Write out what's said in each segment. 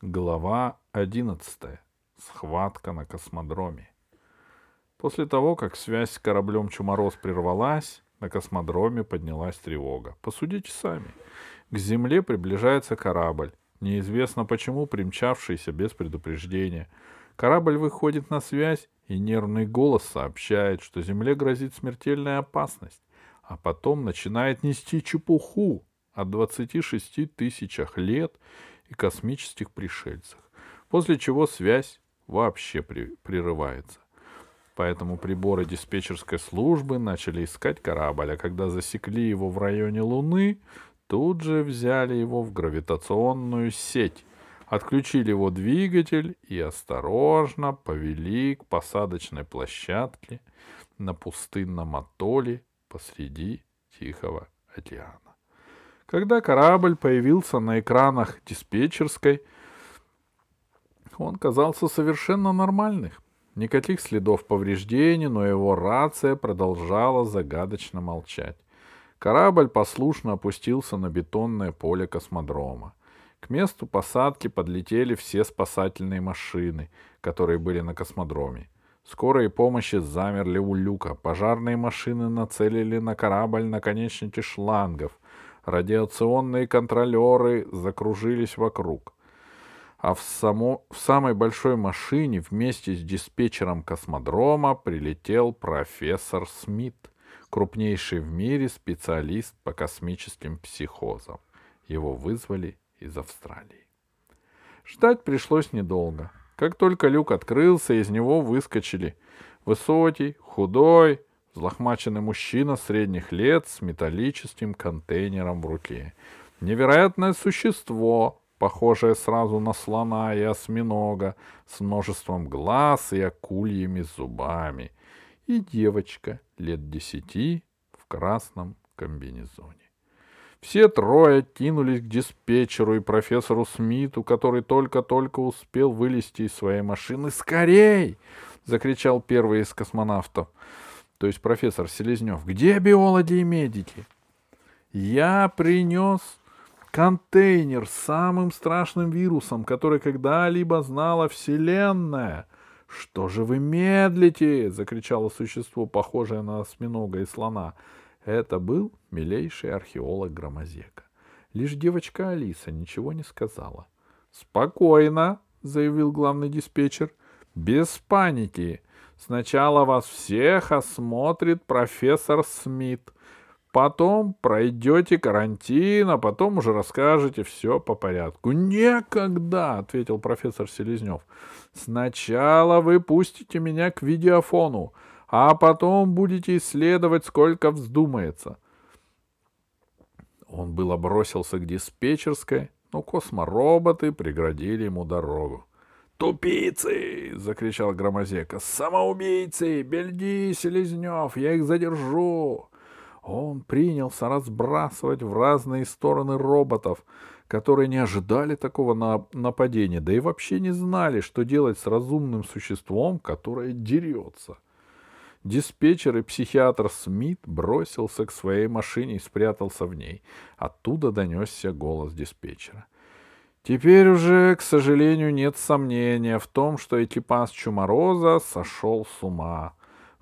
Глава 11. Схватка на космодроме. После того, как связь с кораблем Чумороз прервалась, на космодроме поднялась тревога. Посудите сами. К Земле приближается корабль, неизвестно почему примчавшийся без предупреждения. Корабль выходит на связь, и нервный голос сообщает, что Земле грозит смертельная опасность, а потом начинает нести чепуху о 26 тысячах лет и космических пришельцах, после чего связь вообще прерывается. Поэтому приборы диспетчерской службы начали искать корабль, а когда засекли его в районе Луны, тут же взяли его в гравитационную сеть, отключили его двигатель и осторожно повели к посадочной площадке на пустынном атолле посреди Тихого океана. Когда корабль появился на экранах диспетчерской, он казался совершенно нормальным. Никаких следов повреждений, но его рация продолжала загадочно молчать. Корабль послушно опустился на бетонное поле космодрома. К месту посадки подлетели все спасательные машины, которые были на космодроме. Скорые помощи замерли у люка, пожарные машины нацелили на корабль наконечники шлангов — Радиационные контролеры закружились вокруг. А в, само, в самой большой машине вместе с диспетчером космодрома прилетел профессор Смит, крупнейший в мире специалист по космическим психозам. Его вызвали из Австралии. Ждать пришлось недолго. Как только люк открылся, из него выскочили высокий, худой, Взлохмаченный мужчина средних лет с металлическим контейнером в руке. Невероятное существо, похожее сразу на слона и осьминога, с множеством глаз и акульями зубами. И девочка лет десяти в красном комбинезоне. Все трое кинулись к диспетчеру и профессору Смиту, который только-только успел вылезти из своей машины. «Скорей!» — закричал первый из космонавтов то есть профессор Селезнев, где биологи и медики? Я принес контейнер с самым страшным вирусом, который когда-либо знала Вселенная. Что же вы медлите? закричало существо, похожее на осьминога и слона. Это был милейший археолог Громозека. Лишь девочка Алиса ничего не сказала. Спокойно, заявил главный диспетчер. Без паники. Сначала вас всех осмотрит профессор Смит. Потом пройдете карантин, а потом уже расскажете все по порядку. Некогда, ответил профессор Селезнев. Сначала вы пустите меня к видеофону, а потом будете исследовать, сколько вздумается. Он было бросился к диспетчерской, но космороботы преградили ему дорогу. «Тупицы!» — закричал Громозека. «Самоубийцы! Бельди, Селезнев! Я их задержу!» Он принялся разбрасывать в разные стороны роботов, которые не ожидали такого нападения, да и вообще не знали, что делать с разумным существом, которое дерется. Диспетчер и психиатр Смит бросился к своей машине и спрятался в ней. Оттуда донесся голос диспетчера — Теперь уже, к сожалению, нет сомнения в том, что экипаж Чумороза сошел с ума.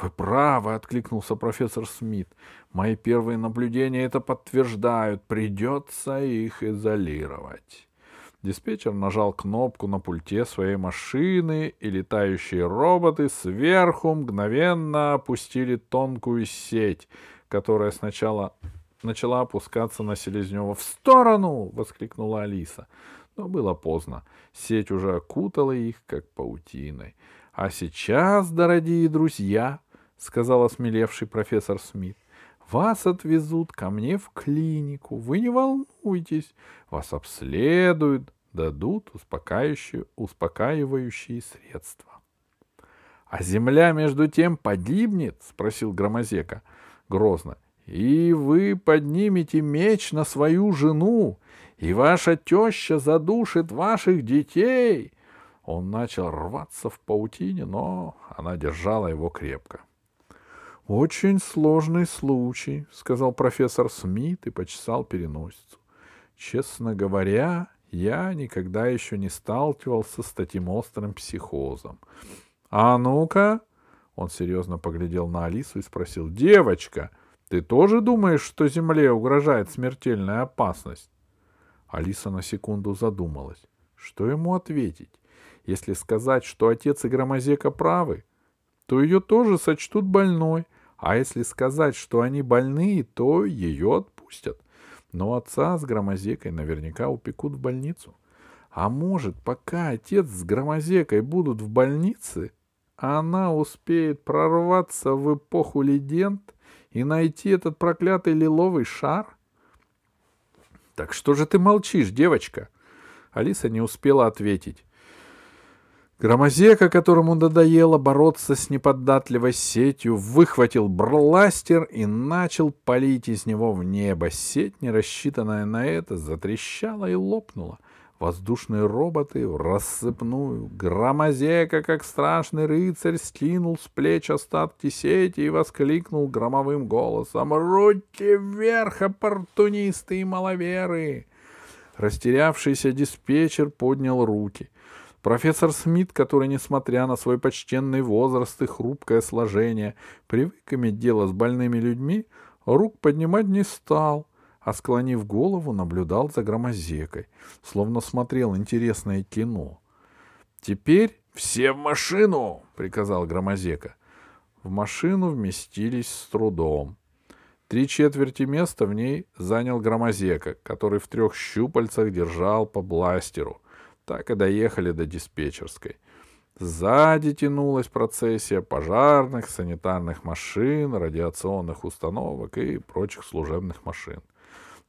«Вы правы», — откликнулся профессор Смит. «Мои первые наблюдения это подтверждают. Придется их изолировать». Диспетчер нажал кнопку на пульте своей машины, и летающие роботы сверху мгновенно опустили тонкую сеть, которая сначала начала опускаться на Селезнева. «В сторону!» — воскликнула Алиса. Но было поздно. Сеть уже окутала их, как паутиной. «А сейчас, дорогие друзья, — сказал осмелевший профессор Смит, — вас отвезут ко мне в клинику. Вы не волнуйтесь. Вас обследуют, дадут успокаивающие, успокаивающие средства. — А земля, между тем, погибнет? — спросил Громозека грозно. — И вы поднимете меч на свою жену и ваша теща задушит ваших детей. Он начал рваться в паутине, но она держала его крепко. «Очень сложный случай», — сказал профессор Смит и почесал переносицу. «Честно говоря, Я никогда еще не сталкивался с таким острым психозом. А ну-ка, он серьезно поглядел на Алису и спросил, девочка, ты тоже думаешь, что Земле угрожает смертельная опасность? Алиса на секунду задумалась. Что ему ответить? Если сказать, что отец и Громозека правы, то ее тоже сочтут больной, а если сказать, что они больные, то ее отпустят но отца с громозекой наверняка упекут в больницу. А может, пока отец с громозекой будут в больнице, она успеет прорваться в эпоху легенд и найти этот проклятый лиловый шар? Так что же ты молчишь, девочка? Алиса не успела ответить. Громозека, которому надоело бороться с неподатливой сетью, выхватил бластер и начал палить из него в небо. Сеть, не рассчитанная на это, затрещала и лопнула. Воздушные роботы в рассыпную. Громозека, как страшный рыцарь, скинул с плеч остатки сети и воскликнул громовым голосом «Руки вверх, оппортунисты и маловеры!» Растерявшийся диспетчер поднял руки — Профессор Смит, который, несмотря на свой почтенный возраст и хрупкое сложение, привык иметь дело с больными людьми, рук поднимать не стал, а, склонив голову, наблюдал за громозекой, словно смотрел интересное кино. «Теперь все в машину!» — приказал громозека. В машину вместились с трудом. Три четверти места в ней занял громозека, который в трех щупальцах держал по бластеру — так и доехали до диспетчерской. Сзади тянулась процессия пожарных, санитарных машин, радиационных установок и прочих служебных машин.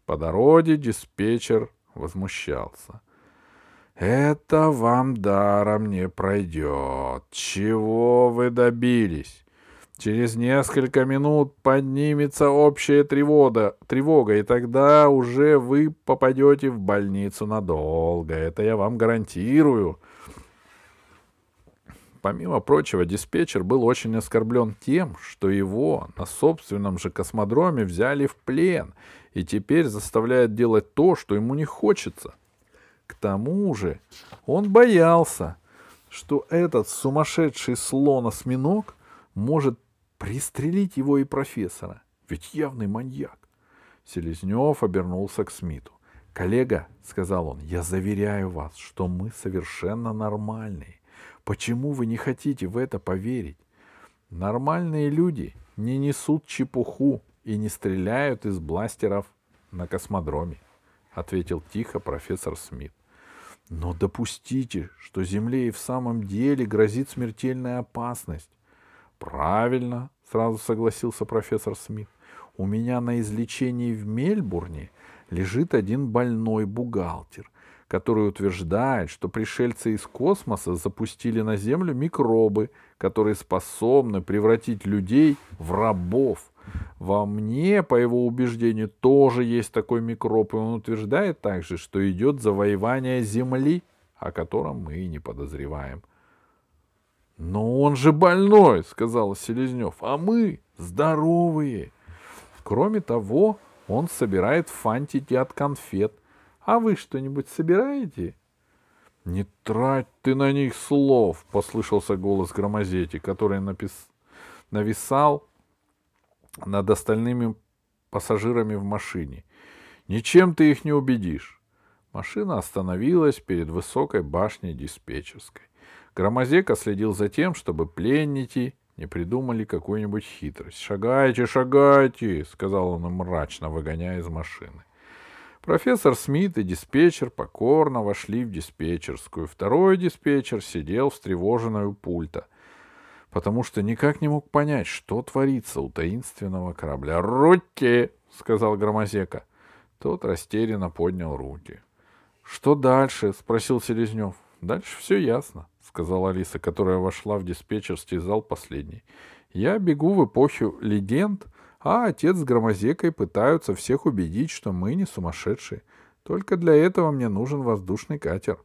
По дороге диспетчер возмущался. «Это вам даром не пройдет. Чего вы добились? Через несколько минут поднимется общая тревога, тревога, и тогда уже вы попадете в больницу надолго. Это я вам гарантирую. Помимо прочего, диспетчер был очень оскорблен тем, что его на собственном же космодроме взяли в плен и теперь заставляют делать то, что ему не хочется. К тому же он боялся, что этот сумасшедший слон-осьминог может Пристрелить его и профессора. Ведь явный маньяк. Селезнев обернулся к Смиту. «Коллега», — сказал он, — «я заверяю вас, что мы совершенно нормальные. Почему вы не хотите в это поверить? Нормальные люди не несут чепуху и не стреляют из бластеров на космодроме», — ответил тихо профессор Смит. «Но допустите, что Земле и в самом деле грозит смертельная опасность. Правильно, сразу согласился профессор Смит. У меня на излечении в Мельбурне лежит один больной бухгалтер, который утверждает, что пришельцы из космоса запустили на Землю микробы, которые способны превратить людей в рабов. Во мне, по его убеждению, тоже есть такой микроб, и он утверждает также, что идет завоевание Земли, о котором мы и не подозреваем. «Но он же больной», — сказал Селезнев, — «а мы здоровые». Кроме того, он собирает фантики от конфет. А вы что-нибудь собираете? «Не трать ты на них слов!» — послышался голос Громозети, который напис... нависал над остальными пассажирами в машине. «Ничем ты их не убедишь!» Машина остановилась перед высокой башней диспетчерской. Громозека следил за тем, чтобы пленники не придумали какую-нибудь хитрость. «Шагайте, шагайте!» — сказал он мрачно, выгоняя из машины. Профессор Смит и диспетчер покорно вошли в диспетчерскую. Второй диспетчер сидел встревоженный у пульта, потому что никак не мог понять, что творится у таинственного корабля. «Руки!» — сказал Громозека. Тот растерянно поднял руки. «Что дальше?» — спросил Селезнев. «Дальше все ясно сказала Алиса, которая вошла в диспетчерский зал последней. Я бегу в эпоху легенд, а отец с громозекой пытаются всех убедить, что мы не сумасшедшие. Только для этого мне нужен воздушный катер.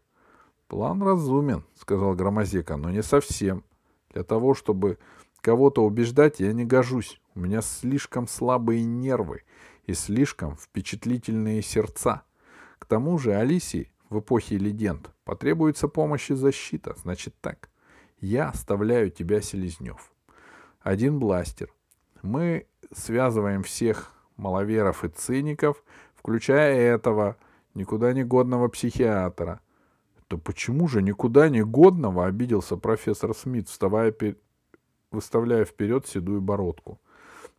План разумен, сказал громозека, но не совсем. Для того, чтобы кого-то убеждать, я не гожусь. У меня слишком слабые нервы и слишком впечатлительные сердца. К тому же Алисе в эпохе легенд потребуется помощь и защита. Значит так, я оставляю тебя, Селезнев. Один бластер. Мы связываем всех маловеров и циников, включая этого никуда не годного психиатра. То почему же никуда не годного обиделся профессор Смит, вставая пер... выставляя вперед седую бородку?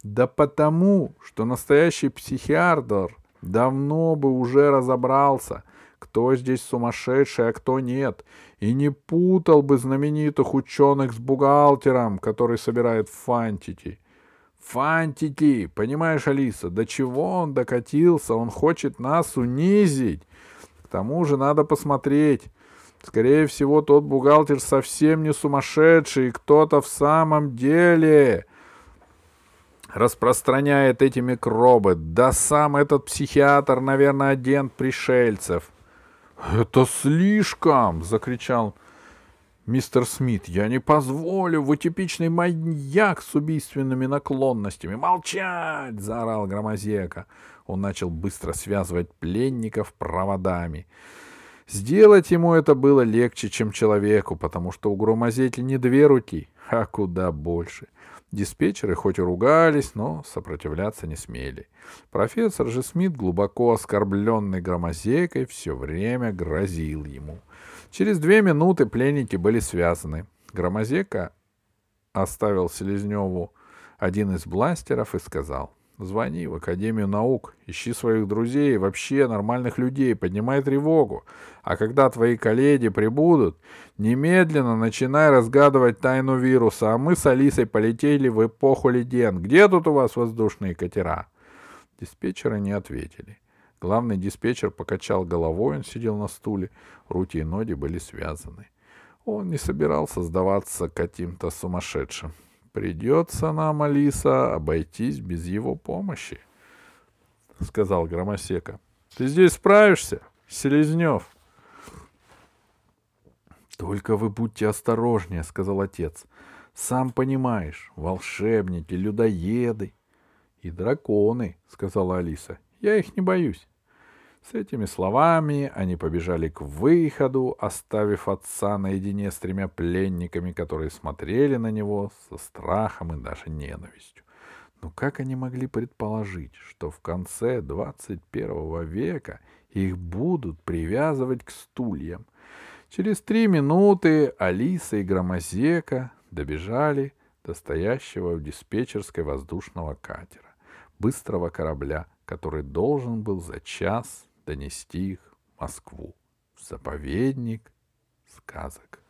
Да потому, что настоящий психиатр давно бы уже разобрался, кто здесь сумасшедший, а кто нет, и не путал бы знаменитых ученых с бухгалтером, который собирает фантики. Фантики, понимаешь, Алиса, до чего он докатился, он хочет нас унизить. К тому же надо посмотреть. Скорее всего, тот бухгалтер совсем не сумасшедший, кто-то в самом деле распространяет эти микробы. Да сам этот психиатр, наверное, агент пришельцев. «Это слишком!» — закричал мистер Смит. «Я не позволю! Вы типичный маньяк с убийственными наклонностями!» «Молчать!» — заорал Громозека. Он начал быстро связывать пленников проводами. Сделать ему это было легче, чем человеку, потому что у Громозеки не две руки, а куда больше. Диспетчеры хоть и ругались, но сопротивляться не смели. Профессор же Смит, глубоко оскорбленный громозейкой, все время грозил ему. Через две минуты пленники были связаны. Громозека оставил Селезневу один из бластеров и сказал — Звони в Академию наук, ищи своих друзей вообще нормальных людей, поднимай тревогу. А когда твои коллеги прибудут, немедленно начинай разгадывать тайну вируса, а мы с Алисой полетели в эпоху леден. Где тут у вас воздушные катера? Диспетчеры не ответили. Главный диспетчер покачал головой, он сидел на стуле, руки и ноги были связаны. Он не собирался сдаваться каким-то сумасшедшим. Придется нам, Алиса, обойтись без его помощи, — сказал Громосека. — Ты здесь справишься, Селезнев? — Только вы будьте осторожнее, — сказал отец. — Сам понимаешь, волшебники, людоеды и драконы, — сказала Алиса. — Я их не боюсь. С этими словами они побежали к выходу, оставив отца наедине с тремя пленниками, которые смотрели на него со страхом и даже ненавистью. Но как они могли предположить, что в конце 21 века их будут привязывать к стульям? Через три минуты Алиса и Громозека добежали до стоящего в диспетчерской воздушного катера, быстрого корабля, который должен был за час донести их в Москву, в заповедник сказок.